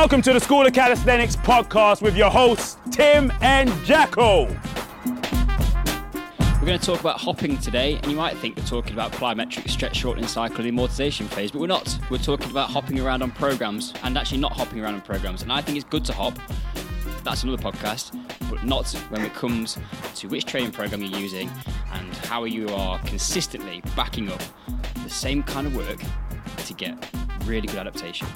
Welcome to the School of Calisthenics podcast with your hosts, Tim and Jacko. We're going to talk about hopping today, and you might think we're talking about plyometric stretch shortening cycle and amortization phase, but we're not. We're talking about hopping around on programs and actually not hopping around on programs. And I think it's good to hop. That's another podcast, but not when it comes to which training program you're using and how you are consistently backing up the same kind of work to get really good adaptation.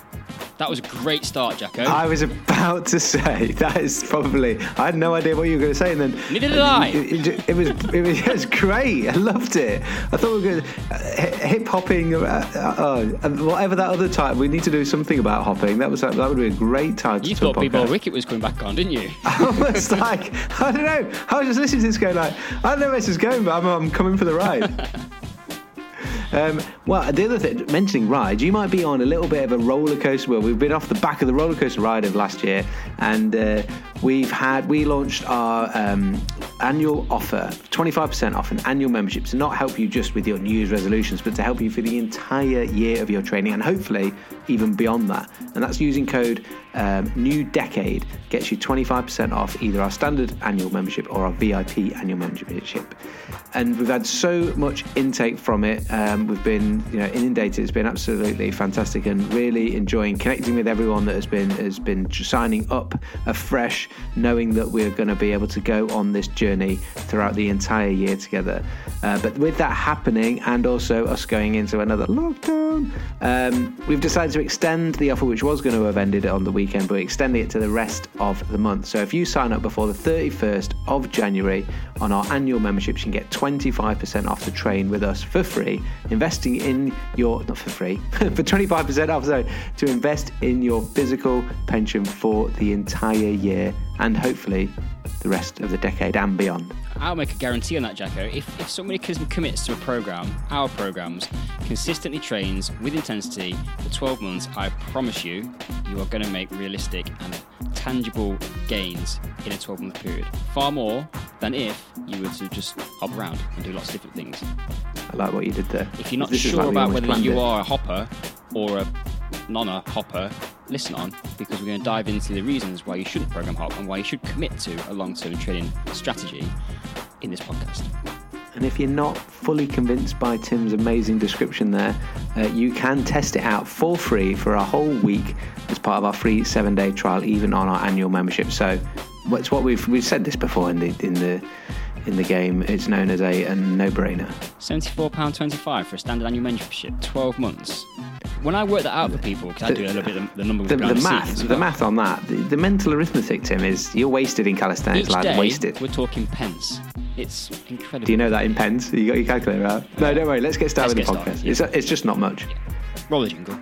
That was a great start, Jacko. I was about to say that is probably. I had no idea what you were going to say, and then Neither did I. It, it, it was it was, it was great. I loved it. I thought we were going to uh, hip hopping, uh, uh, whatever that other type. We need to do something about hopping. That was that would be a great title. You to thought B-Ball. Wicket was coming back on, didn't you? I was like, I don't know. I was just listening to this going like, I don't know where this is going, but I'm, I'm coming for the ride. Um, well, the other thing, mentioning rides, you might be on a little bit of a roller coaster. Well, we've been off the back of the roller coaster ride of last year, and uh, we've had we launched our um, annual offer, 25% off an annual membership to not help you just with your New Year's resolutions, but to help you for the entire year of your training, and hopefully even beyond that. And that's using code um, New Decade gets you 25% off either our standard annual membership or our VIP annual membership. And we've had so much intake from it. Um, we've been, you know, inundated. It's been absolutely fantastic, and really enjoying connecting with everyone that has been has been signing up afresh, knowing that we're going to be able to go on this journey throughout the entire year together. Uh, but with that happening, and also us going into another lockdown, um, we've decided to extend the offer, which was going to have ended on the weekend, but extending it to the rest of the month. So if you sign up before the 31st of January on our annual memberships, you can get 25% off to train with us for free, investing in your, not for free, for 25% off, sorry, to invest in your physical pension for the entire year and hopefully the rest of the decade and beyond. I'll make a guarantee on that, Jacko. If, if somebody commits to a program, our programs, consistently trains with intensity for 12 months, I promise you, you are going to make realistic and tangible gains in a 12 month period. Far more than if you were to just hop around and do lots of different things. I like what you did there. If you're not This sure like about whether you it. are a hopper or a non a hopper, listen on because we're going to dive into the reasons why you shouldn't program hop and why you should commit to a long term training strategy in this podcast. And if you're not fully convinced by Tim's amazing description there, uh, you can test it out for free for a whole week as part of our free seven day trial, even on our annual membership. So it's what we've we've said this before in the in the in the game. It's known as a, a no brainer. £74.25 for a standard annual membership, 12 months. When I work that out for people, because I do a little bit of the number The, the the math, scenes, the math on that, the, the mental arithmetic, Tim, is you're wasted in calisthenics, each lad. day, Wasted. we're talking pence. It's incredible. Do you know that in pence? You got your calculator out? No, don't worry. Let's get started Let's with the podcast. started, It's, it's just not much. Roll the jingle.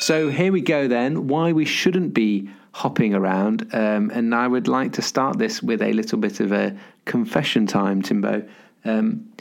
So here we go then. Why we shouldn't be hopping around, um, and I would like to start this with a little bit of a confession time, Timbo. Um,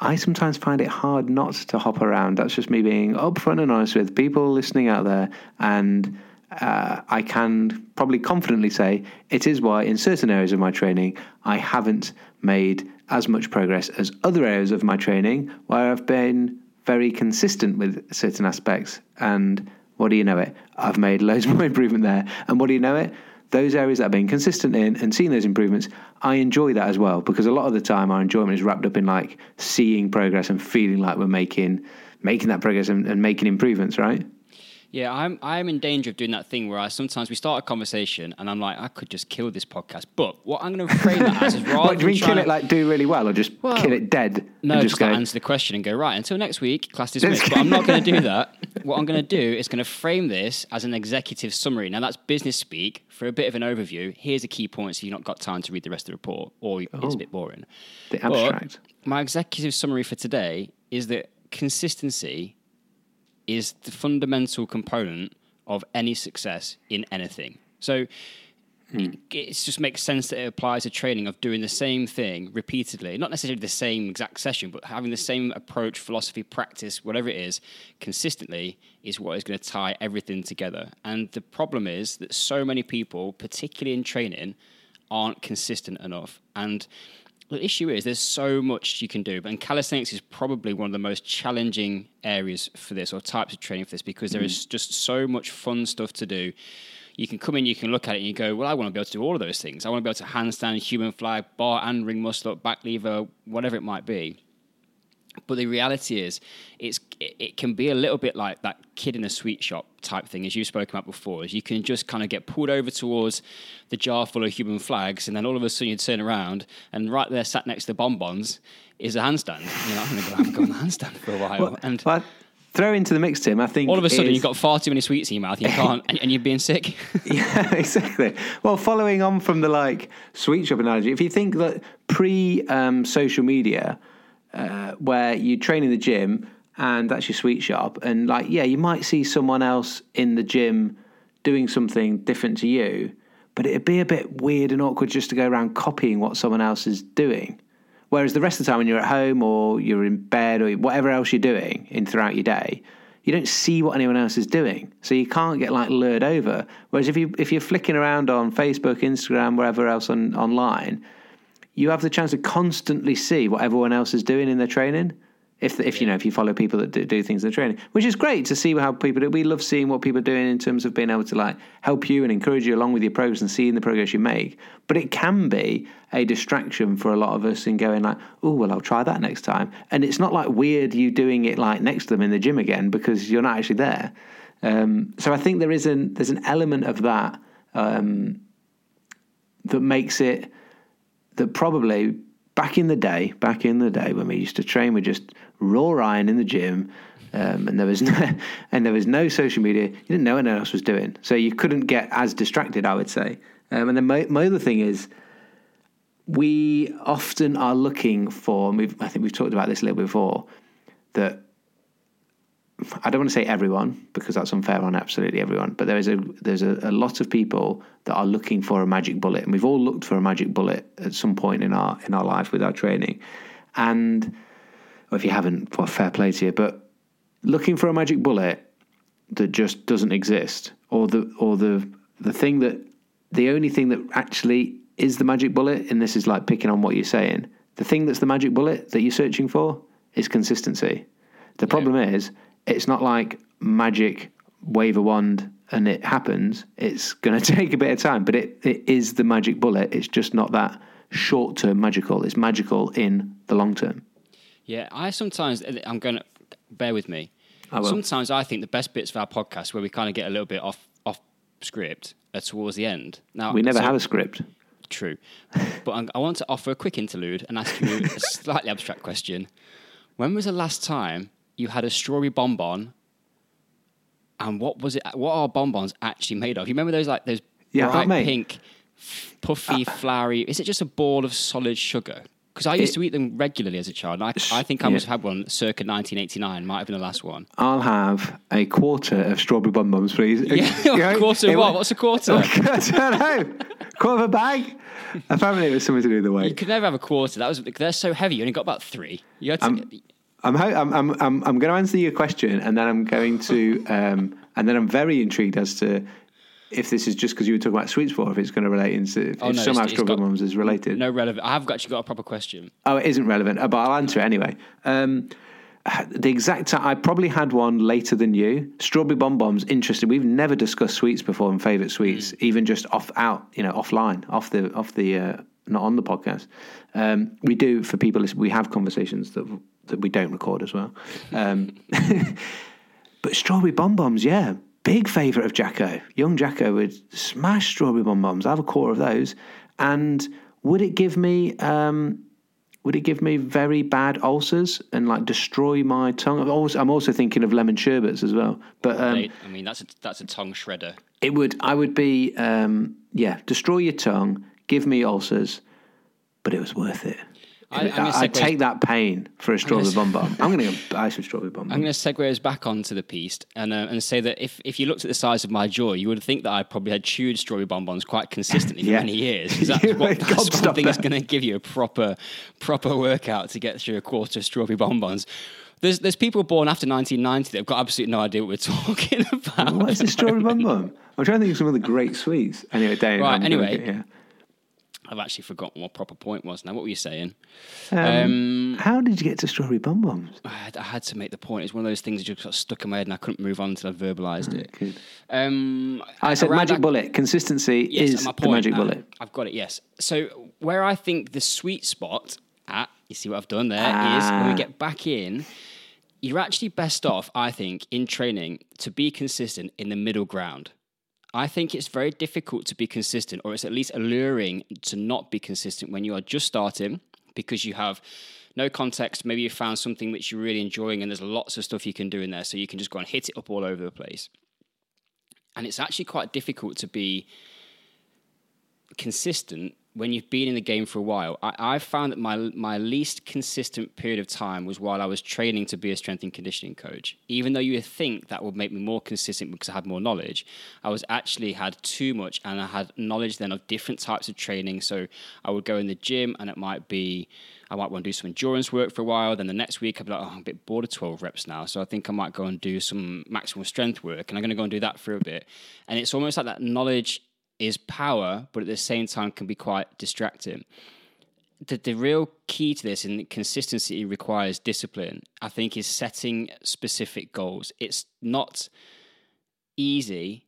I sometimes find it hard not to hop around. That's just me being upfront and honest with people listening out there, and uh, I can probably confidently say it is why in certain areas of my training I haven't made as much progress as other areas of my training where I've been very consistent with certain aspects. And what do you know it? I've made loads more improvement there. And what do you know it? Those areas that I've been consistent in and seeing those improvements, I enjoy that as well because a lot of the time our enjoyment is wrapped up in like seeing progress and feeling like we're making making that progress and, and making improvements, right? Yeah, I'm I'm in danger of doing that thing where I sometimes we start a conversation and I'm like, I could just kill this podcast. But what I'm going to frame that as is rather What do you mean kill trying it like do really well or just Well, kill it dead? No, and just, just go, answer the question and go right until next week, class dismissed. but I'm not going to do that. What I'm going to do is going to frame this as an executive summary. Now that's business speak for a bit of an overview. Here's the key points. So you've not got time to read the rest of the report, or it's Oh. a bit boring. the But abstract. my executive summary for today is that consistency is the fundamental component of any success in anything. So Hmm. it just makes sense that it applies to training of doing the same thing repeatedly, not necessarily the same exact session, but having the same approach, philosophy, practice, whatever it is, consistently is what is going to tie everything together. And the problem is that so many people, particularly in training, aren't consistent enough. And the issue is there's so much you can do, and calisthenics is probably one of the most challenging areas for this or types of training for this because there hmm. is just so much fun stuff to do. You can come in, you can look at it, and you go, "Well, I want to be able to do all of those things. I want to be able to handstand, human flag, bar and ring muscle up, back lever, whatever it might be." But the reality is, it's it can be a little bit like that kid in a sweet shop type thing, as you've spoken about before. Is you can just kind of get pulled over towards the jar full of human flags, and then all of a sudden you turn around, and right there, sat next to the bonbons, is a handstand. You know, I'm going to go, going to handstand for a while, Well, and well, throw into the mix, Tim. I think all of a sudden is- you've got far too many sweets in your mouth, you can't, and, and you're being sick. Yeah, exactly. Well, following on from the like sweet shop analogy, if you think that pre um, social media, uh, where you train in the gym and that's your sweet shop, and like, yeah, you might see someone else in the gym doing something different to you, but it'd be a bit weird and awkward just to go around copying what someone else is doing. Whereas the rest of the time, when you're at home or you're in bed or whatever else you're doing in throughout your day, you don't see what anyone else is doing, so you can't get like lured over. Whereas if you if you're flicking around on Facebook, Instagram, wherever else on online, you have the chance to constantly see what everyone else is doing in their training. If if you know if you follow people that do, do things in the training, which is great to see how people do. We love seeing what people are doing in terms of being able to like help you and encourage you along with your progress and seeing the progress you make. But it can be a distraction for a lot of us in going like, oh well, I'll try that next time. And it's not like weird you doing it like next to them in the gym again because you're not actually there. Um, so I think there is an there's an element of that um, that makes it that probably back in the day, back in the day when we used to train with just raw iron in the gym, um, and there was no and there was no social media. You didn't know what anyone else was doing, so you couldn't get as distracted. I would say. Um, and then my, my other thing is, we often are looking for. We've, I think we've talked about this a little before. That I don't want to say everyone because that's unfair on absolutely everyone, but there is a there's a, a lot of people that are looking for a magic bullet, and we've all looked for a magic bullet at some point in our in our life with our training. And if you haven't, well, fair play to you. But looking for a magic bullet that just doesn't exist, or the or the the thing that the only thing that actually is the magic bullet, and this is like picking on what you're saying. The thing that's the magic bullet that you're searching for is consistency. The problem is, it's not like magic wave a wand and it happens. It's going to take a bit of time, but it, it is the magic bullet. It's just not that short term magical. It's magical in the long term. Yeah, I sometimes I'm going to bear with me. I. Sometimes I think the best bits of our podcast where we kind of get a little bit off off script are towards the end. Now We never so- have a script. True. but I'm, I want to offer a quick interlude and ask you a slightly abstract question. When was the last time you had a strawberry bonbon? And what was it? What are bonbons actually made of? You remember those like those Yeah, bright pink, puffy, uh, uh, flowery? Is it just a ball of solid sugar? Because I used It- to eat them regularly as a child. I, I think I yeah. must have had one circa 1989. Might have been the last one. I'll have a quarter of strawberry bonbons, please. Yeah, a quarter of what? What's a quarter? I don't know. Quarter of a bag? Apparently, it was something to do with the way. You could never have a quarter. That was they're so heavy. You only got about three. You had to, I'm, ho- I'm, I'm, I'm, I'm going to answer your question, and then I'm going to, um, and then I'm very intrigued as to if this is just because you were talking about sweets before, if it's going to relate into if Oh, no, somehow strawberry got- is related. no relevant. I have actually got a proper question. Oh, it isn't relevant, uh, but I'll answer it anyway. Um, the exact time, I probably had one later than you. Strawberry bonbons, interesting. We've never discussed sweets before and favorite sweets, Hmm. even just off out, you know, offline, off the off the uh, not on the podcast. Um, we do for people. We have conversations that that we don't record as well. Um, but strawberry bonbons, yeah, big favourite of Jacko. Young Jacko would smash strawberry bonbons. I have a quarter of those. And would it give me um, would it give me very bad ulcers and like destroy my tongue? I'm also, I'm also thinking of lemon sherbets as well. But um, They- I mean, that's a, that's a tongue shredder. it would I would be um, yeah, destroy your tongue, give me ulcers, but it was worth it. I- I'd take that pain for a strawberry gonna- bonbon. I'm going to go buy some strawberry bonbons. I'm going to segue us back onto the piece and uh, and say that if, if you looked at the size of my jaw, you would think that I probably had chewed strawberry bonbons quite consistently for many years. That's what that's one thing that's going to give you a proper proper workout to get through a quarter of strawberry bonbons. There's there's people born after 1990 that have got absolutely no idea what we're talking about. What is a strawberry bonbon? I'm trying to think of some of the great sweets. Anyway, Dane, Right, I'm anyway. yeah. I've actually forgotten what proper point was now. What were you saying? Um, Um, how did you get to strawberry bum bums? I had, I had to make the point. It's one of those things that just got stuck in my head and I couldn't move on until I verbalised it. Um, I said magic that- bullet. Consistency Yes, is the magic Uh, bullet. I've got it. Yes. So where I think the sweet spot at, you see what I've done there, is when Ah. we get back in. You're actually best off, I think, in training to be consistent in the middle ground. I think it's very difficult to be consistent, or it's at least alluring to not be consistent when you are just starting because you have no context. Maybe you found something which you're really enjoying, and there's lots of stuff you can do in there, so you can just go and hit it up all over the place. And it's actually quite difficult to be consistent when you've been in the game for a while. I, I've found that my my least consistent period of time was while I was training to be a strength and conditioning coach. Even though you would think that would make me more consistent because I had more knowledge, I was actually had too much, and I had knowledge then of different types of training. So I would go in the gym, and it might be. I might want to do some endurance work for a while. Then the next week, I'd be like, oh, I'm a bit bored of 12 reps now. So I think I might go and do some maximal strength work. And I'm going to go and do that for a bit. And it's almost like that knowledge is power, but at the same time can be quite distracting. The, the real key to this and consistency requires discipline, I think, is setting specific goals. It's not easy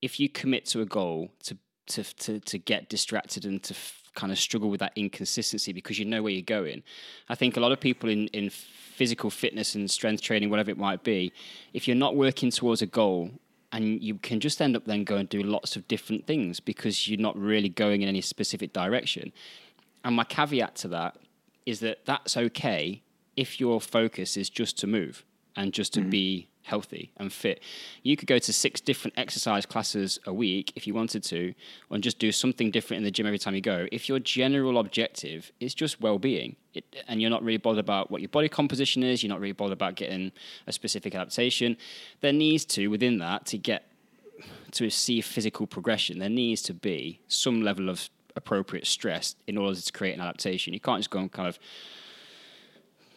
if you commit to a goal to to to, to get distracted and to f- kind of struggle with that inconsistency because you know where you're going. I think a lot of people in in physical fitness and strength training, whatever it might be, if you're not working towards a goal and you can just end up then go and do lots of different things because you're not really going in any specific direction. And my caveat to that is that that's okay if your focus is just to move and just to mm-hmm. be healthy and fit. You could go to six different exercise classes a week if you wanted to, and just do something different in the gym every time you go. If your general objective is just well-being, and you're not really bothered about what your body composition is, you're not really bothered about getting a specific adaptation, there needs to within that to get to see physical progression, there needs to be some level of appropriate stress in order to create an adaptation. You can't just go and kind of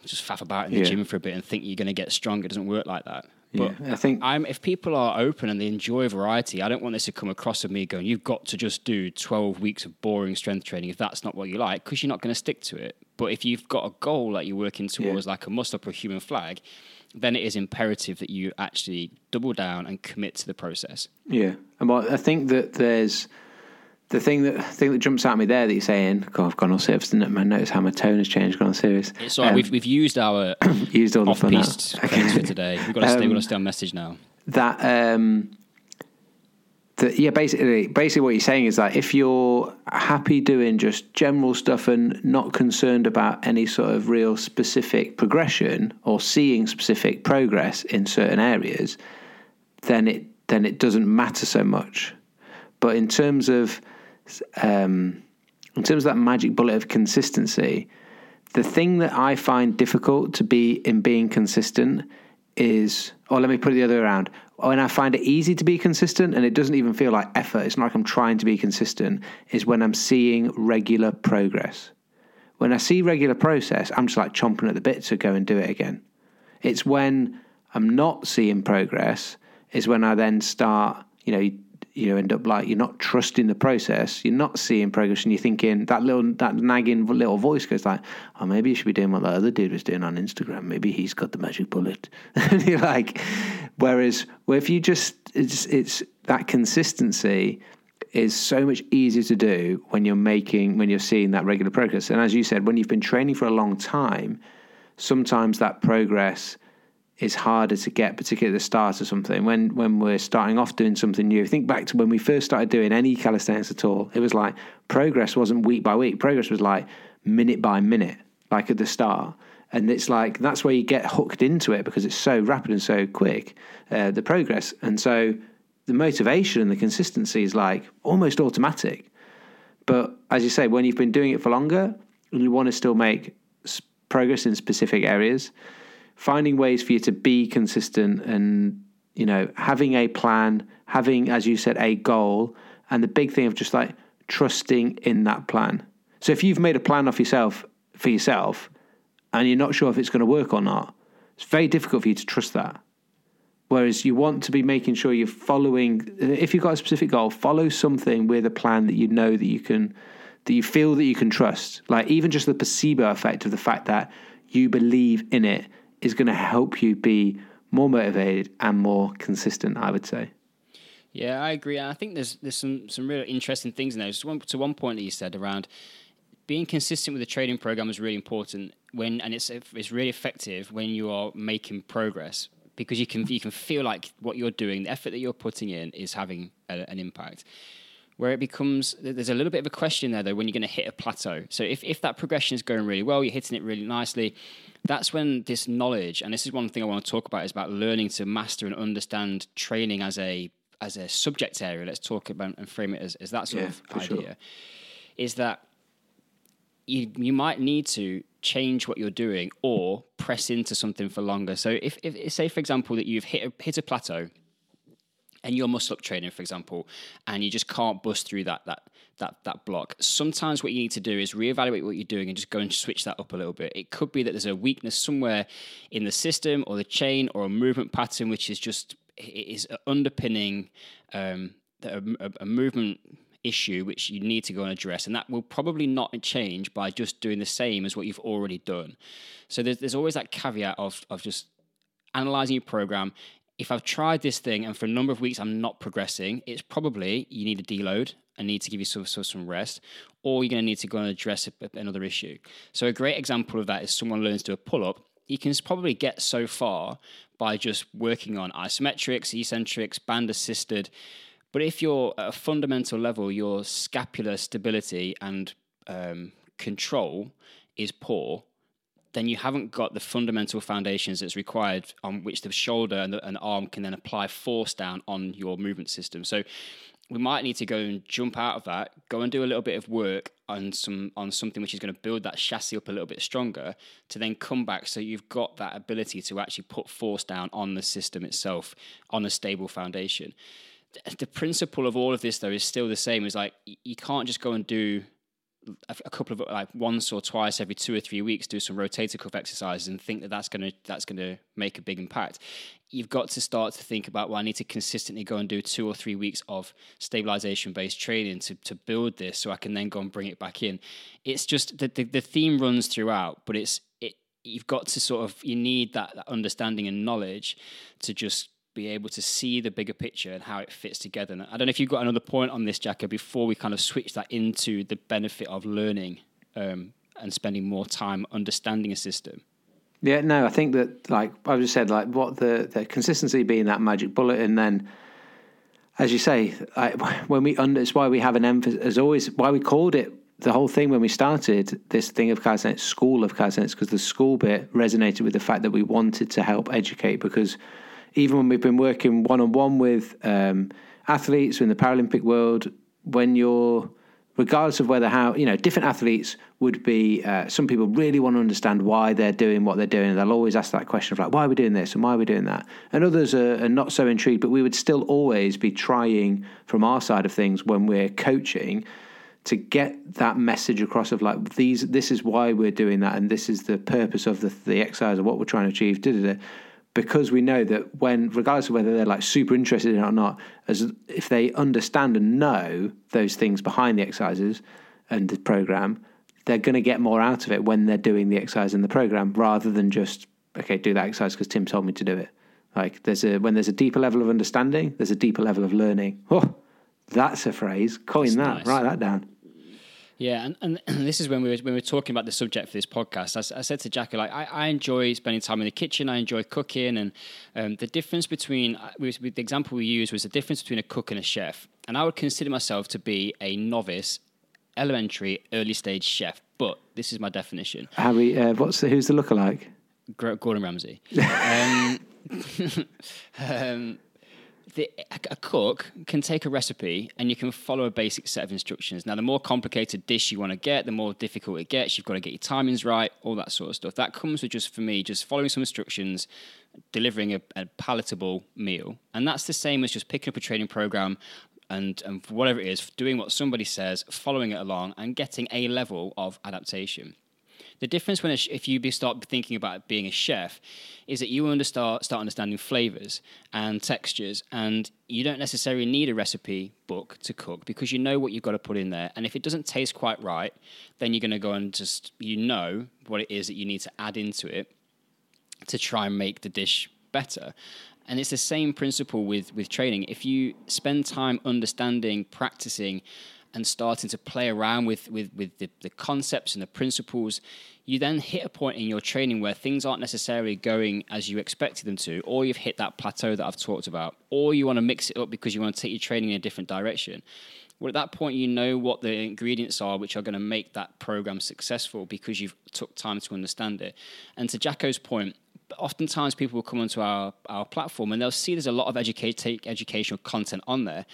just faff about in the Yeah. gym for a bit and think you're going to get stronger. It doesn't work like that. But Yeah, I think- I'm, if people are open and they enjoy variety, I don't want this to come across of me going, you've got to just do 12 weeks of boring strength training if that's not what you like, because you're not going to stick to it. But if you've got a goal that you're working towards, like a muscle up or a human flag, then it is imperative that you actually double down and commit to the process. Yeah, and I think that there's the thing that thing that jumps out at me there that you're saying. God, I've gone all serious. Didn't I notice how my tone has changed? Gone all serious. It's all right. Um, we've, we've used our used all the fun out. for today. We've got to stay, we've got to stay on message now. that um that yeah basically basically what you're saying is that if you're happy doing just general stuff and not concerned about any sort of real specific progression or seeing specific progress in certain areas then it then it doesn't matter so much but in terms of um in terms of that magic bullet of consistency the thing that I find difficult to be in being consistent is, or let me put it the other way around. When I find it easy to be consistent and it doesn't even feel like effort, it's not like I'm trying to be consistent, is when I'm seeing regular progress. When I see regular process, I'm just like chomping at the bit to go and do it again. It's when I'm not seeing progress, is when I then start, you know, you, end up like you're not trusting the process, you're not seeing progress, and you're thinking that little that nagging little voice goes like, "Oh, maybe you should be doing what that other dude was doing on Instagram. Maybe he's got the magic bullet." and you're like, whereas, well, if you just it's it's that consistency is so much easier to do when you're making when you're seeing that regular progress. And as you said, when you've been training for a long time, sometimes that progress is harder to get, particularly at the start of something. When when we're starting off doing something new, think back to when we first started doing any calisthenics at all. It was like progress wasn't week by week. Progress was like minute by minute, like at the start. And it's like that's where you get hooked into it because it's so rapid and so quick, uh, the progress. And so the motivation and the consistency is like almost automatic. But as you say, when you've been doing it for longer and you want to still make progress in specific areas, finding ways for you to be consistent and you know having a plan, having as you said a goal, and the big thing of just like trusting in that plan. So if you've made a plan off yourself for yourself and you're not sure if it's going to work or not, it's very difficult for you to trust that. Whereas you want to be making sure you're following, if you've got a specific goal, follow something with a plan that you know that you can that you feel that you can trust. Like even just the placebo effect of the fact that you believe in it is going to help you be more motivated and more consistent. I would say. Yeah, I agree. I think there's there's some some really interesting things in there. Just one, to one point that you said around being consistent with the training program is really important when and it's it's really effective when you are making progress because you can you can feel like what you're doing, the effort that you're putting in, is having a, an impact. Where it becomes there's a little bit of a question there though when you're going to hit a plateau. So if if that progression is going really well, you're hitting it really nicely. That's when this knowledge, and this is one thing I want to talk about, is about learning to master and understand training as a as a subject area. Let's talk about and frame it as, as that sort Yeah, of idea. sure. Is that you you might need to change what you're doing or press into something for longer. So if, if say for example that you've hit a, hit a plateau and you're muscle up training, for example, and you just can't bust through that that that that block. Sometimes what you need to do is reevaluate what you're doing and just go and switch that up a little bit. It could be that there's a weakness somewhere in the system or the chain or a movement pattern which is just is underpinning um, a, a movement issue which you need to go and address and that will probably not change by just doing the same as what you've already done so there's, there's always that caveat of, of just analyzing your program if i've tried this thing and for a number of weeks i'm not progressing it's probably you need a deload and need to give yourself some, rest or you're going to need to go and address another issue. So a great example of that is someone learns to do a pull-up. You can probably get so far by just working on isometrics eccentrics band assisted but if you're at a fundamental level, your scapular stability and um, control is poor, then you haven't got the fundamental foundations that's required on which the shoulder and the and arm can then apply force down on your movement system. So we might need to go and jump out of that, go and do a little bit of work on some on something which is going to build that chassis up a little bit stronger to then come back. So you've got that ability to actually put force down on the system itself on a stable foundation. The principle of all of this though is still the same. Is like you can't just go and do a couple of like once or twice every two or three weeks do some rotator cuff exercises and think that that's going to that's going to make a big impact. You've got to start to think about well i need to consistently go and do two or three weeks of stabilization based training to, to build this so i can then go and bring it back in. It's just the, the, the theme runs throughout but it's it you've got to sort of you need that, that understanding and knowledge to just be able to see the bigger picture and how it fits together. And I don't know if you've got another point on this, Jacko, before we kind of switch that into the benefit of learning um, and spending more time understanding a system. Yeah, no, I think that like I just said, like what the the consistency being that magic bullet, and then as you say, like, when we under, it's why we have an emphasis. As always, why we called it the whole thing when we started this thing of calisthenics, school of calisthenics, because the school bit resonated with the fact that we wanted to help educate because even when we've been working one on one with um, athletes in the Paralympic world, when you're regardless of whether how you know different athletes would be uh, some people really want to understand why they're doing what they're doing. And they'll always ask that question of like why are we doing this? And why are we doing that? And others are, are not so intrigued but we would still always be trying from our side of things when we're coaching to get that message across of like these this is why we're doing that and this is the purpose of the, the exercise or what we're trying to achieve da, da, da because we know that when, regardless of whether they're like super interested in it or not, as if they understand and know those things behind the exercises and the program, they're going to get more out of it when they're doing the exercise in the program rather than just okay, do that exercise because Tim told me to do it. Like there's a when there's a deeper level of understanding, there's a deeper level of learning. Oh, that's a phrase. Coin That's that. nice. Write that down. Yeah, and, and this is when we were when we were talking about the subject for this podcast. I said to Jackie, like, I, I enjoy spending time in the kitchen. I enjoy cooking, and um, the difference between uh, we, the example we used was the difference between a cook and a chef. And I would consider myself to be a novice, elementary, early stage chef. But this is my definition: Harry, uh, what's the who's the lookalike? Gordon Ramsay. um, um, the, a, cook can take a recipe and you can follow a basic set of instructions. Now, the more complicated dish you want to get, the more difficult it gets. You've got to get your timings right, all that sort of stuff. That comes with just for me, just following some instructions, delivering a, a palatable meal, and that's the same as just picking up a training program. And, and whatever it is, doing what somebody says, following it along, and getting a level of adaptation. The difference when a, if you start thinking about being a chef is that you understand start understanding flavors and textures, and you don't necessarily need a recipe book to cook because you know what you've got to put in there. And if it doesn't taste quite right, then you're going to go and just you know what it is that you need to add into it to try and make the dish better. And it's the same principle with, with training. If you spend time understanding, practicing, and starting to play around with, with, with the, the concepts and the principles, you then hit a point in your training where things aren't necessarily going as you expected them to, or you've hit that plateau that I've talked about, or you want to mix it up because you want to take your training in a different direction. Well, at that point, you know what the ingredients are which are going to make that program successful because you've took time to understand it. And to Jacko's point, oftentimes people will come onto our, our platform and they'll see there's a lot of educate, educational content on there.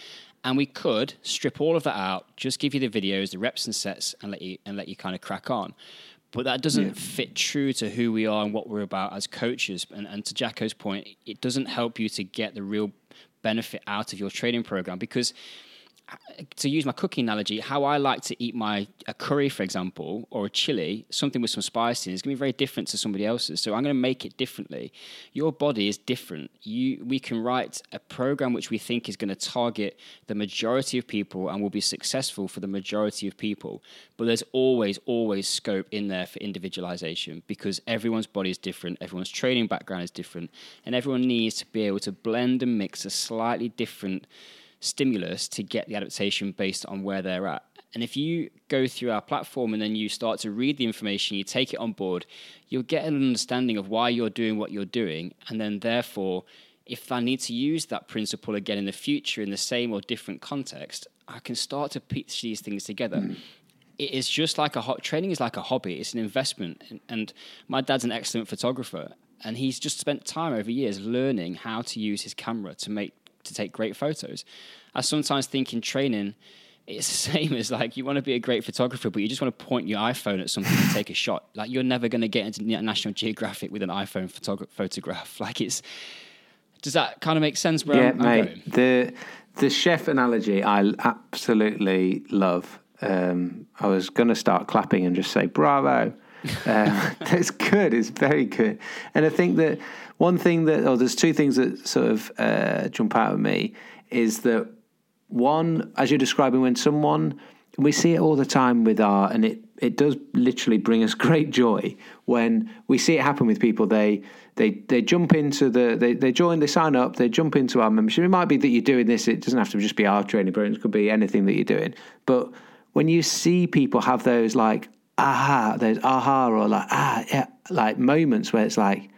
And we could strip all of that out, just give you the videos, the reps and sets, and let you and let you kind of crack on. But that doesn't yeah. fit true to who we are and what we're about as coaches. And, and to Jacko's point, it doesn't help you to get the real benefit out of your training program because to use my cooking analogy, how I like to eat my a curry, for example, or a chili, something with some spice in, is going to be very different to somebody else's. So I'm going to make it differently. Your body is different. You, we can write a program which we think is going to target the majority of people and will be successful for the majority of people. But there's always, always scope in there for individualization because everyone's body is different, everyone's training background is different, and everyone needs to be able to blend and mix a slightly different stimulus to get the adaptation based on where they're at. And if you go through our platform and then you start to read the information, you take it on board, you'll get an understanding of why you're doing what you're doing. And then, therefore, if I need to use that principle again in the future in the same or different context, I can start to piece these things together. Mm. It is just like a hot training is like a hobby. It's an investment. And, and my dad's an excellent photographer, and he's just spent time over years learning how to use his camera to make to take great photos. I sometimes think in training, it's the same as like you want to be a great photographer, but you just want to point your iPhone at something and take a shot. Like you're never going to get into National Geographic with an iPhone photog- photograph. Like it's. Does that kind of make sense? Where yeah, I'm, mate. I'm the the chef analogy I absolutely love. Um, I was going to start clapping and just say bravo. Um, that's good. It's very good. And I think that one thing that, oh, there's two things that sort of uh, jump out at me is that one, as you're describing, when someone, we see it all the time with art, and it, it does literally bring us great joy when we see it happen with people. They they they jump into the they, they join, they sign up, they jump into our membership. It might be that you're doing this, it doesn't have to just be our training programs, it could be anything that you're doing. But when you see people have those like aha, those aha or like ah yeah, like moments where it's like,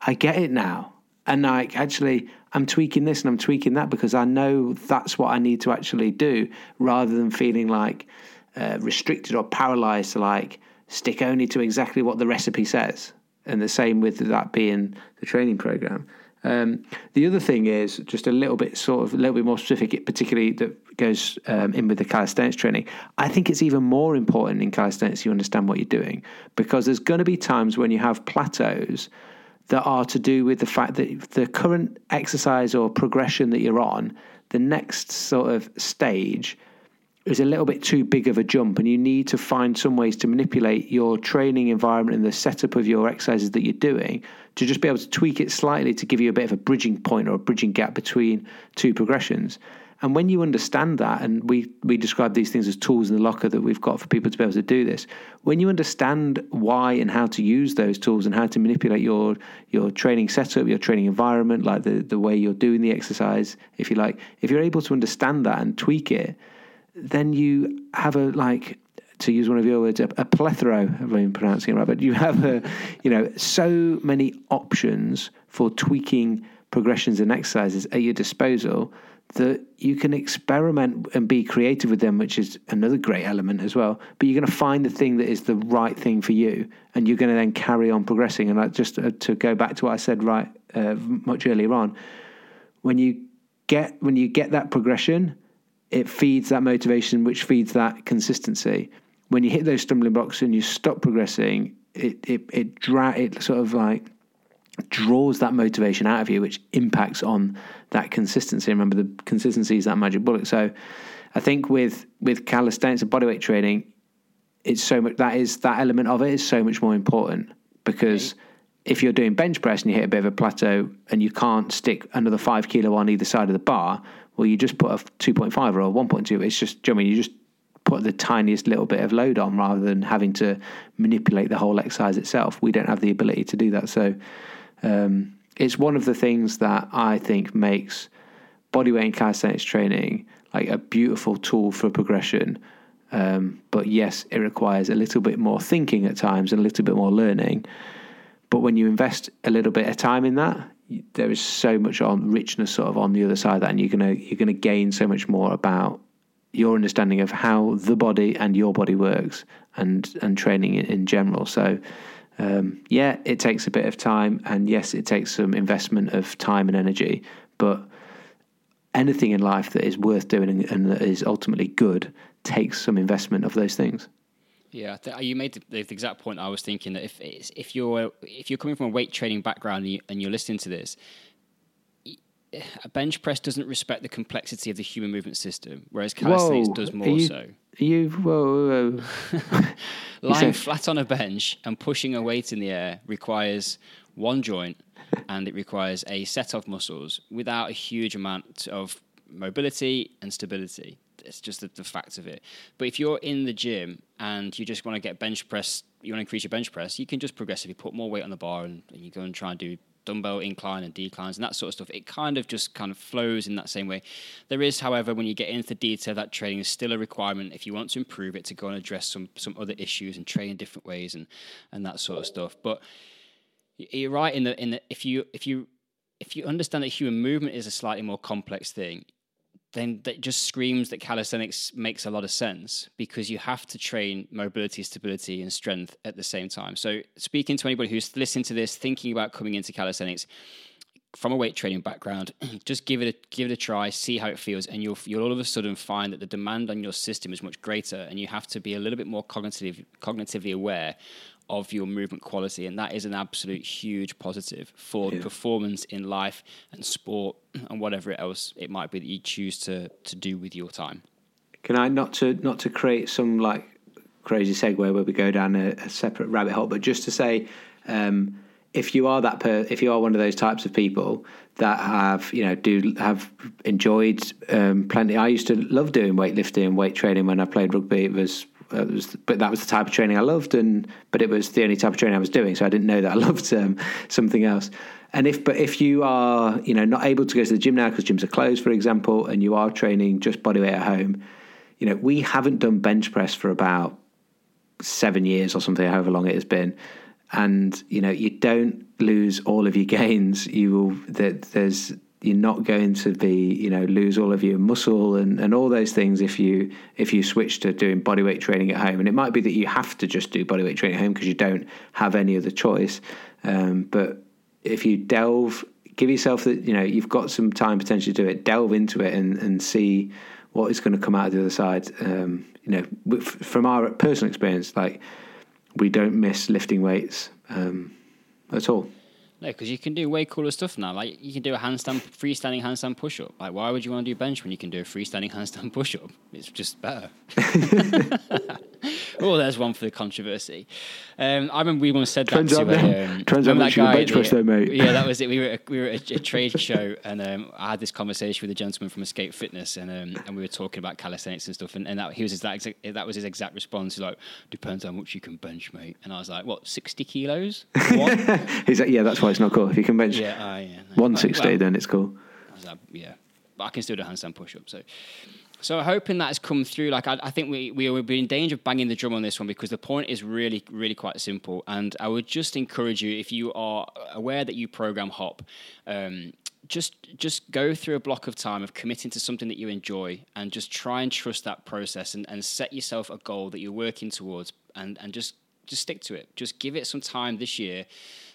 I get it now. And like actually I'm tweaking this and I'm tweaking that because I know that's what I need to actually do rather than feeling like uh, restricted or paralyzed to like stick only to exactly what the recipe says. And the same with that being the training program. Um, the other thing is just a little bit sort of a little bit more specific, particularly that goes um, in with the calisthenics training. I think it's even more important in calisthenics you understand what you're doing because there's going to be times when you have plateaus that are to do with the fact that the current exercise or progression that you're on, the next sort of stage is a little bit too big of a jump, and you need to find some ways to manipulate your training environment and the setup of your exercises that you're doing to just be able to tweak it slightly to give you a bit of a bridging point or a bridging gap between two progressions. And when you understand that, and we, we describe these things as tools in the locker that we've got for people to be able to do this, when you understand why and how to use those tools and how to manipulate your your training setup, your training environment, like the, the way you're doing the exercise, if you like, if you're able to understand that and tweak it, then you have a like to use one of your words, a, a plethora, if I'm pronouncing it right, but you have a, you know, so many options for tweaking progressions and exercises at your disposal that you can experiment and be creative with them, which is another great element as well. But you're going to find the thing that is the right thing for you, and you're going to then carry on progressing. And I, just uh, to go back to what I said right uh, much earlier on, when you get when you get that progression, it feeds that motivation, which feeds that consistency. When you hit those stumbling blocks and you stop progressing, it it it dra- it sort of like draws that motivation out of you, which impacts on that consistency. Remember, the consistency is that magic bullet. So, I think with with calisthenics and bodyweight training, it's so much that is that element of it is so much more important because if you're doing bench press and you hit a bit of a plateau and you can't stick another five kilo on either side of the bar, well, you just put a 2.5 or a 1.2. It's just, I mean, you just put the tiniest little bit of load on rather than having to manipulate the whole exercise itself. We don't have the ability to do that. So um, it's one of the things that I think makes bodyweight and calisthenics training like a beautiful tool for progression. Um, but yes, it requires a little bit more thinking at times and a little bit more learning. But when you invest a little bit of time in that, there is so much on richness sort of on the other side of that, and you're gonna you're gonna gain so much more about your understanding of how the body and your body works and and training in, in general. So um, yeah, it takes a bit of time, and yes, it takes some investment of time and energy. But anything in life that is worth doing and, that is ultimately good takes some investment of those things. Yeah, you made the, the, exact point. I was thinking that if if you're if you're coming from a weight training background and, you, and you're listening to this, a bench press doesn't respect the complexity of the human movement system, whereas calisthenics whoa, does more you, so. You whoa, whoa. lying flat on a bench and pushing a weight in the air requires one joint, and it requires a set of muscles without a huge amount of mobility and stability. It's just the, the fact of it. But if you're in the gym and you just want to get bench press, you want to increase your bench press, you can just progressively put more weight on the bar and, and you go and try and do dumbbell incline and declines and that sort of stuff. It kind of just kind of flows in that same way. There is, however, when you get into the detail, that training is still a requirement if you want to improve it to go and address some some other issues and train in different ways and and that sort of stuff. But you're right in the in the if you if you if you understand that human movement is a slightly more complex thing, then that just screams that calisthenics makes a lot of sense because you have to train mobility, stability, and strength at the same time. So, speaking to anybody who's listening to this, thinking about coming into calisthenics from a weight training background, just give it a give it a try, see how it feels, and you'll you'll all of a sudden find that the demand on your system is much greater, and you have to be a little bit more cognitive, cognitively aware of your movement quality, and that is an absolute huge positive for yeah. performance in life and sport and whatever else it might be that you choose to to do with your time. Can I not to not to create some like crazy segue where we go down a, a separate rabbit hole, but just to say. Um, if you are that per, if you are one of those types of people that have you know do have enjoyed um, plenty i used to love doing weightlifting and weight training when i played rugby it was it was, but that was the type of training I loved, and but it was the only type of training I was doing, so I didn't know that I loved um, something else. And if but if you are you know not able to go to the gym now because gyms are closed, for example, and you are training just bodyweight at home, you know we haven't done bench press for about seven years or something, however long it has been, and you know you don't lose all of your gains. You will that there's you're not going to be you know lose all of your muscle and, and all those things if you if you switch to doing bodyweight training at home. And it might be that you have to just do bodyweight training at home because you don't have any other choice. Um, but if you delve give yourself that you know you've got some time potentially to do it. Delve into it and, and see what is going to come out of the other side. Um, you know from our personal experience like we don't miss lifting weights um, at all no, because you can do way cooler stuff now. Like you can do a handstand, freestanding handstand push up. Like why would you want to do bench when you can do a freestanding handstand push up? It's just better. oh, there's one for the controversy. Um, I remember we once said that Turns to out, um, Turns out that guy. Bench press though, mate. Yeah, that was it. We were at, we were at a, a trade show, and um, I had this conversation with a gentleman from Escape Fitness, and um, and we were talking about calisthenics and stuff, and, and that he was his that, that was his exact response. He's like, "Depends how much you can bench, mate." And I was like, "What, sixty kilos?" He's like, "Yeah, that's why it's not cool. If you can bench yeah, uh, yeah, no. 160, well, then it's cool. Like, yeah, but I can still do handstand push up. So, so hoping that has come through. Like I, I, think we we would be in danger of banging the drum on this one because the point is really really quite simple. And I would just encourage you if you are aware that you program hop. Um, just just go through a block of time of committing to something that you enjoy and just try and trust that process and, and set yourself a goal that you're working towards and, and just just stick to it. Just give it some time this year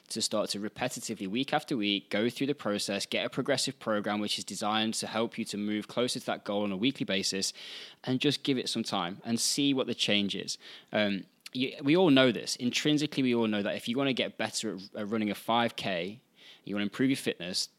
to start to repetitively, week after week, go through the process, get a progressive program which is designed to help you to move closer to that goal on a weekly basis, and just give it some time and see what the change is. Um, you, we all know this. Intrinsically, we all know that if you want to get better at, at running a 5K, you want to improve your fitness,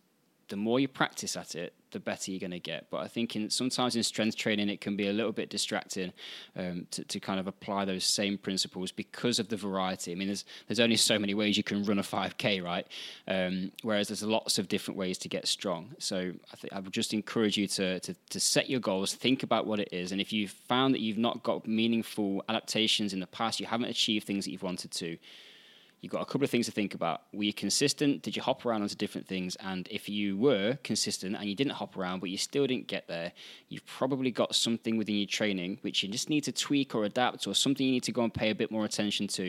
the more you practice at it, the better you're going to get. But I think in, sometimes in strength training, it can be a little bit distracting um, to, to kind of apply those same principles because of the variety. I mean, there's there's only so many ways you can run a 5k, right? Um, whereas there's lots of different ways to get strong. So I think I would just encourage you to, to to set your goals, think about what it is, and if you've found that you've not got meaningful adaptations in the past, you haven't achieved things that you've wanted to you've got a couple of things to think about. Were you consistent? Did you hop around onto different things? And if you were consistent and you didn't hop around, but you still didn't get there, you've probably got something within your training which you just need to tweak or adapt, or something you need to go and pay a bit more attention to.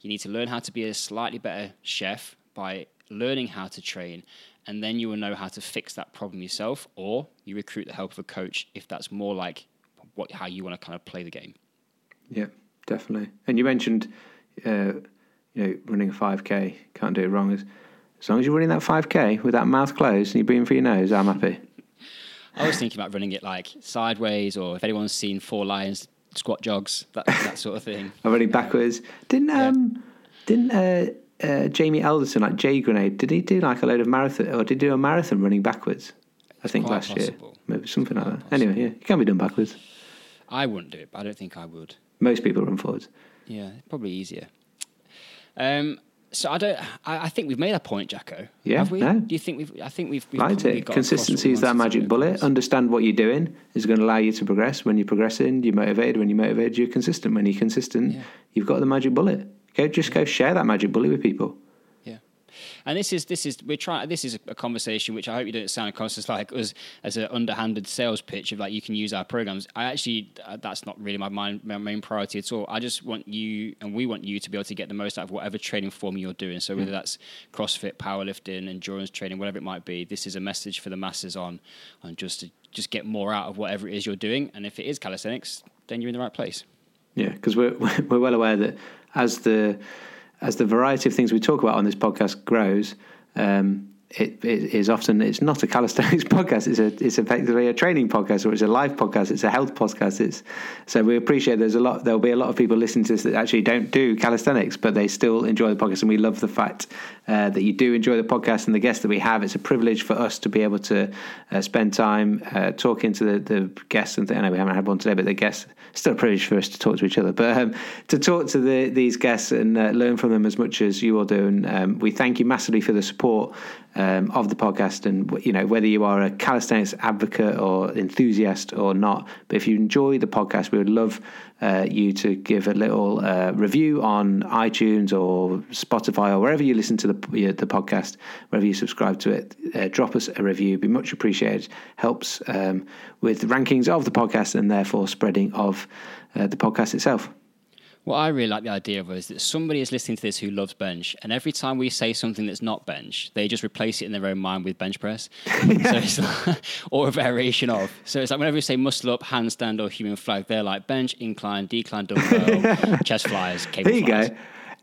You need to learn how to be a slightly better chef by learning how to train. And then you will know how to fix that problem yourself, or you recruit the help of a coach if that's more like what how you want to kind of play the game. Yeah, definitely. And you mentioned uh, you know, running a 5K, can't do it wrong. As, as long as you're running that 5K with that mouth closed and you're breathing for your nose, I'm happy. I was thinking about running it like sideways, or if anyone's seen Four Lions squat jogs, that that sort of thing. I'm running backwards. Didn't um, didn't uh, uh, Jamie Elderton like J Grenade? Did he do like a load of marathon, or did he do a marathon running backwards? I think last possible. year, maybe something like that. Anyway, yeah, it can be done backwards. I wouldn't do it, but I don't think I would. Most people run forwards. Yeah, probably easier. Um, so I don't. I, I think we've made a point, Jacko. Yeah, Have we? no. Do you think we've? I think we've. we've Liked it. got Consistency is that magic bullet. Understand what you're doing is going to allow you to progress. When you're progressing, you're motivated. When you're motivated, you're consistent. When you're consistent, Yeah. you've got the magic bullet. Go, just go share that magic bullet with people. And this is this is we're trying. This is a conversation which I hope you don't sound across as like us as an underhanded sales pitch of like you can use our programs. I actually uh, that's not really my, mind, my main priority at all. I just want you and we want you to be able to get the most out of whatever training form you're doing. So whether that's CrossFit, powerlifting, endurance training, whatever it might be, this is a message for the masses on on just to just get more out of whatever it is you're doing. And if it is calisthenics, then you're in the right place. Yeah, because we're we're well aware that as the as the variety of things we talk about on this podcast grows, um, it, it is often it's not a calisthenics podcast. It's a it's effectively a training podcast or it's a live podcast. It's a health podcast. It's so we appreciate there's a lot. There'll be a lot of people listening to this that actually don't do calisthenics, but they still enjoy the podcast, and we love the fact uh, that you do enjoy the podcast and the guests that we have. It's a privilege for us to be able to uh, spend time uh, talking to the, the guests. And th- I know we haven't had one today, but the guests still a privilege for us to talk to each other. But um, to talk to the, these guests and uh, learn from them as much as you all do, and um, we thank you massively for the support um, of the podcast. And you know whether you are a calisthenics advocate or enthusiast or not, but if you enjoy the podcast, we would love uh, you to give a little uh, review on iTunes or Spotify or wherever you listen to the the podcast, wherever you subscribe to it. Uh, drop us a review; be much appreciated. Helps um, with rankings of the podcast and therefore spreading of uh, the podcast itself. What I really like the idea of is that somebody is listening to this who loves bench, and every time we say something that's not bench, they just replace it in their own mind with bench press, so it's like, or a variation of. So it's like whenever we say muscle up, handstand, or human flag, they're like bench, incline, decline, dumbbell, chest flyers, cable There you flyers. go.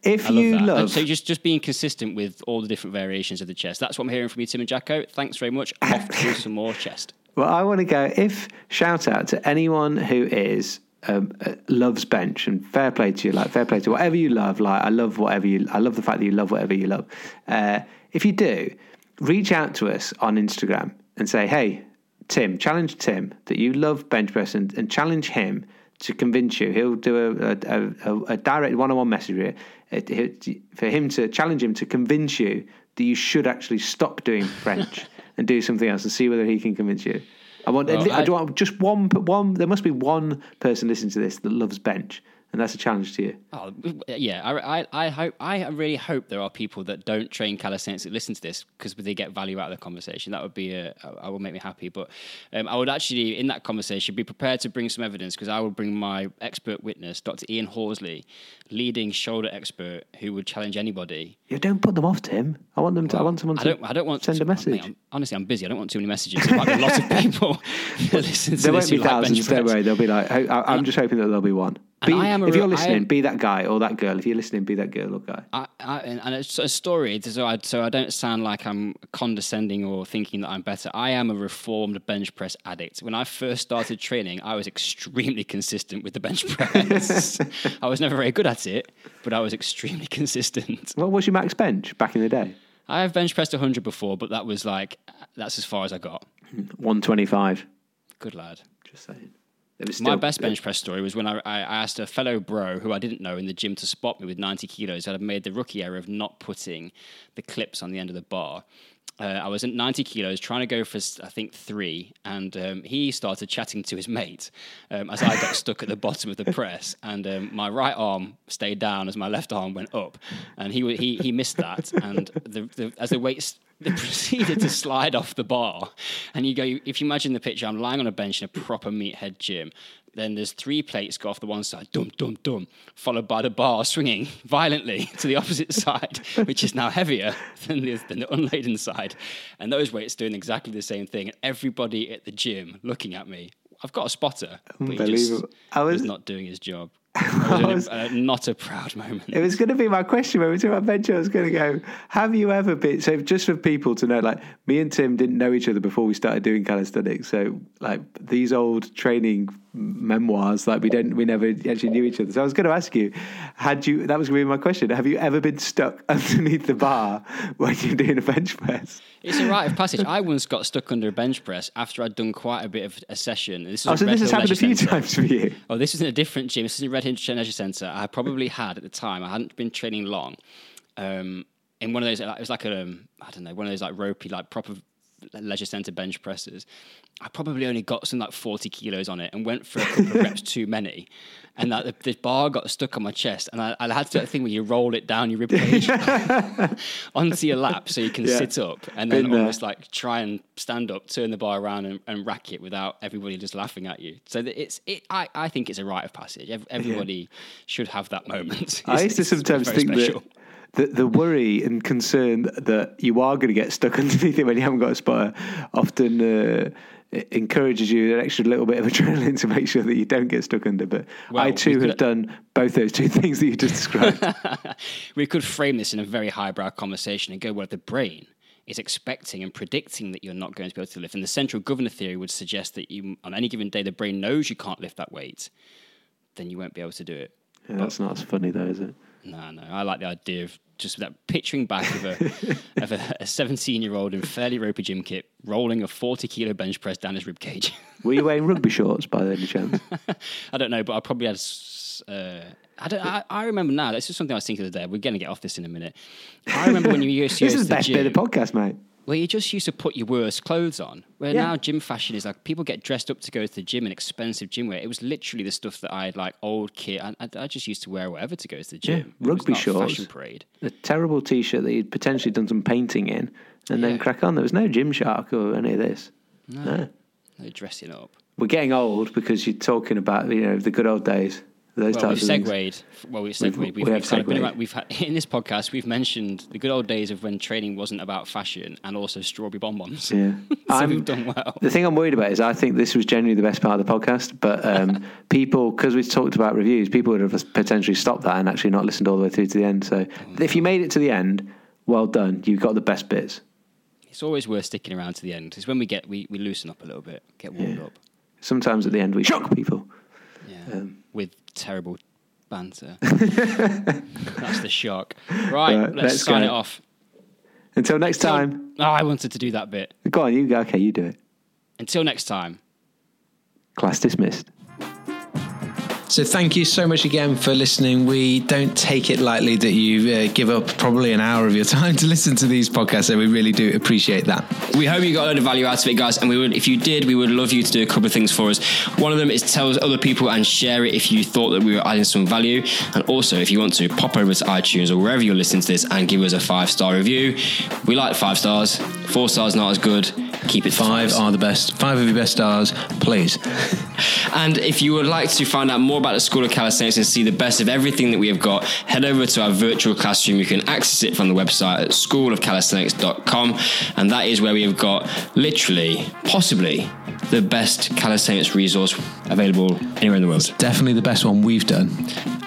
If I love you that. love, so just just being consistent with all the different variations of the chest. That's what I'm hearing from you, Tim and Jacko. Thanks very much. Off to some more chest. Well, I want to go. If shout out to anyone who is um, uh, loves bench and fair play to you, like fair play to whatever you love. Like I love whatever you. I love the fact that you love whatever you love. Uh, if you do, reach out to us on Instagram and say, "Hey, Tim, challenge Tim that you love bench press and, and challenge him." To convince you, he'll do a, a, a, a direct one-on-one message with you, for him to challenge him to convince you that you should actually stop doing French and do something else and see whether he can convince you. I want, Well, I, I- do want just one, one. There must be one person listening to this that loves bench, and that's a challenge to you. Oh, yeah. I, I, I hope. I really hope there are people that don't train calisthenics that listen to this because they get value out of the conversation. That would be a. I will make me happy. But um, I would actually, in that conversation, be prepared to bring some evidence because I would bring my expert witness, Dr. Ian Horsley, leading shoulder expert, who would challenge anybody. Yeah, don't put them off, Tim. I want them to. I want someone I to. don't. I don't want send to, a message. I'm- honestly, I'm busy. I don't want too many messages. There might be a lot of people that listen to there this won't be like thousands. Don't worry. There'll be like. I, I'm just hoping that there'll be one. And Be, I am a if you're listening, am- be that guy or that girl. If you're listening, be that girl or guy. I, I, and and it's a story, so I, so I don't sound like I'm condescending or thinking that I'm better. I am a reformed bench press addict. When I first started training, I was extremely consistent with the bench press. I was never very good at it, but I was extremely consistent. What was your max bench back in the day? I have bench pressed 100 before, but that was like, that's as far as I got. 125. Good lad. Just saying. Was My best bench press story was when I, I I asked a fellow bro who I didn't know in the gym to spot me with 90 kilos. I'd made the rookie error of not putting the clips on the end of the bar. Uh, I was at 90 kilos, trying to go for I think three, and um, he started chatting to his mate um, as I got stuck at the bottom of the press, and um, my right arm stayed down as my left arm went up, and he he he missed that, and the, the, as the weights they proceeded to slide off the bar. And you go, if you imagine the picture, I'm lying on a bench in a proper meathead gym. Then there's three plates go off the one side, dum, dum, dum, followed by the bar swinging violently to the opposite side, which is now heavier than the, than the unladen side. And those weights doing exactly the same thing. And everybody at the gym looking at me. I've got a spotter, but he just Unbelievable. I was- not doing his job. Was a- uh, not a proud moment. It was going to be my question when we talk about bench. I was going to go, have you ever been, so just for people to know, like me and Tim didn't know each other before we started doing calisthenics. So like these old training memoirs, like we don't, we never actually knew each other. So I was going to ask you, had you, that was going to be my question. Have you ever been stuck underneath the bar when you're doing a bench press? It's a rite of passage. I once got stuck under a bench press after I'd done quite a bit of a session. This was Oh, so Red this has happened a few Centre. times for you. Oh, this is in a different gym. This is in Red Hill Leisure Centre. I probably had at the time. I hadn't been training long. Um, in one of those, it was like a, um, I don't know, one of those like ropey, like proper leisure centre bench presses. I probably only got some like 40 kilos on it and went for a couple of reps too many. And that the, the bar got stuck on my chest. And I, I had to do that thing where you roll it down your rib cage onto your lap so you can Yeah. sit up and then Been there. almost like try and stand up, turn the bar around and, and rack it without everybody just laughing at you. So it's, it, I, I think it's a rite of passage. Ev- Everybody should have that moment. I used to sometimes think special. that the, the worry and concern that you are going to get stuck underneath it when you haven't got a spotter often uh, encourages you an extra little bit of adrenaline to make sure that you don't get stuck under. But Well, I too have done both those two things that you just described. we could frame this in a very highbrow conversation and go, well, the brain is expecting and predicting that you're not going to be able to lift. And the central governor theory would suggest that you, on any given day, the brain knows you can't lift that weight, then you won't be able to do it. Yeah, that's not as funny though, is it? No, no. I like the idea of just that picturing back of a of a 17 year old in fairly ropey gym kit rolling a 40 kilo bench press down his rib cage. Were you wearing rugby shorts by any chance? I don't know, but I probably had. Uh, I don't. I, I remember now. This is something I was thinking the other day. We're going to get off this in a minute. I remember when you used to this is the best gym, bit of the podcast, mate. Where you just used to put your worst clothes on. Where Yeah. now gym fashion is like people get dressed up to go to the gym in expensive gym wear. It was literally the stuff that I had like old kit. I, I, I just used to wear whatever to go to the gym. Was rugby shorts. fashion parade. A terrible t-shirt that you'd potentially done some painting in, and then crack on. There was no Gymshark or any of this. no. No dressing up. We're getting old because you're talking about you know the good old days. Those Well, we've types of things. segued. Well, we've segued. We've, we we've, have kind of been segued. around- we've had, in this podcast, we've mentioned the good old days of when training wasn't about fashion and also strawberry bonbons. Yeah. so I'm- we've done well. The thing I'm worried about is I think this was generally the best part of the podcast, but um, people, because we've talked about reviews, people would have potentially stopped that and actually not listened all the way through to the end. So if you made it to the end, well done. You've got the best bits. It's always worth sticking around to the end. It's when we get we, we loosen up a little bit, get warmed Yeah. up. Sometimes at the end we shock people. Yeah. Um, With terrible banter. That's the shock. Right, Right, let's, let's sign go. it off. Until next So- time, oh, I wanted to do that bit. go on. You go. Okay, you do it. Until next time. Class dismissed. So thank you so much again for listening. We don't take it lightly that you uh, give up probably an hour of your time to listen to these podcasts. So we really do appreciate that. We hope you got a lot of value out of it, guys. And we would, if you did, we would love you to do a couple of things for us. One of them is tell other people and share it if you thought that we were adding some value. And also, if you want to, pop over to iTunes or wherever you're listening to this and give us a five star review. We like five stars. Four stars not as good. Keep it Five are the best. Five of your best stars, please. And if you would like to find out more about the School of Calisthenics and see the best of everything that we have got, head over to our virtual classroom. You can access it from the website at schoolofcalisthenics.com. And that is where we have got literally, possibly, the best calisthenics resource available anywhere in the world. Definitely the best one we've done.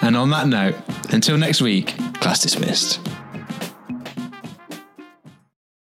And on that note, until next week, class dismissed.